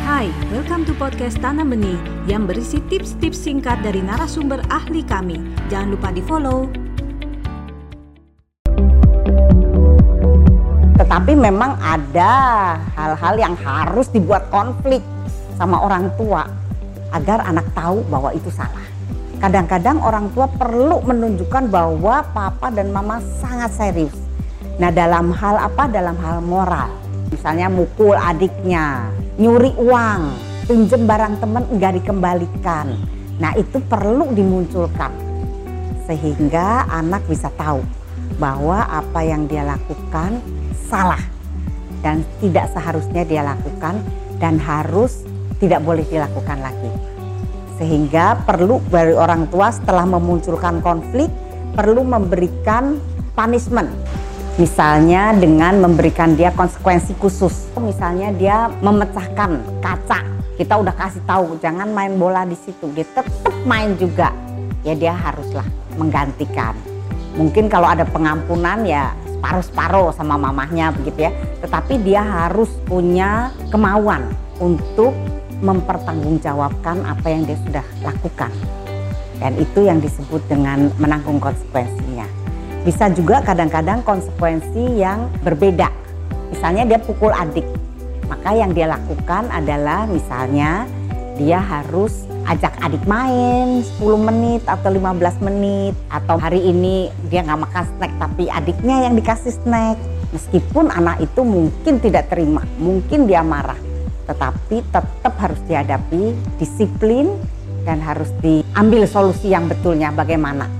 Hai, welcome to podcast Tanam Benih yang berisi tips-tips singkat dari narasumber ahli kami. Jangan lupa di-follow. Tetapi memang ada hal-hal yang harus dibuat konflik sama orang tua agar anak tahu bahwa itu salah. Kadang-kadang orang tua perlu menunjukkan bahwa papa dan mama sangat serius. Nah dalam hal apa? Dalam hal moral. Misalnya mukul adiknya, nyuri uang, pinjem barang teman enggak dikembalikan. Nah itu perlu dimunculkan sehingga anak bisa tahu bahwa apa yang dia lakukan salah dan tidak seharusnya dia lakukan dan harus tidak boleh dilakukan lagi. Sehingga perlu dari orang tua setelah memunculkan konflik perlu memberikan punishment Misalnya dengan memberikan dia konsekuensi khusus. Misalnya dia memecahkan kaca. Kita udah kasih tahu jangan main bola di situ. Dia tetap main juga. Ya dia haruslah menggantikan. Mungkin kalau ada pengampunan ya separuh-separuh sama mamahnya begitu ya. Tetapi dia harus punya kemauan untuk mempertanggungjawabkan apa yang dia sudah lakukan. Dan itu yang disebut dengan menanggung konsekuensinya. Bisa juga kadang-kadang konsekuensi yang berbeda. Misalnya dia pukul adik, maka yang dia lakukan adalah misalnya dia harus ajak adik main 10 menit atau 15 menit. Atau hari ini dia nggak makan snack tapi adiknya yang dikasih snack. Meskipun anak itu mungkin tidak terima mungkin dia marah. Tetapi tetap harus dihadapi disiplin dan harus diambil solusi yang betulnya bagaimana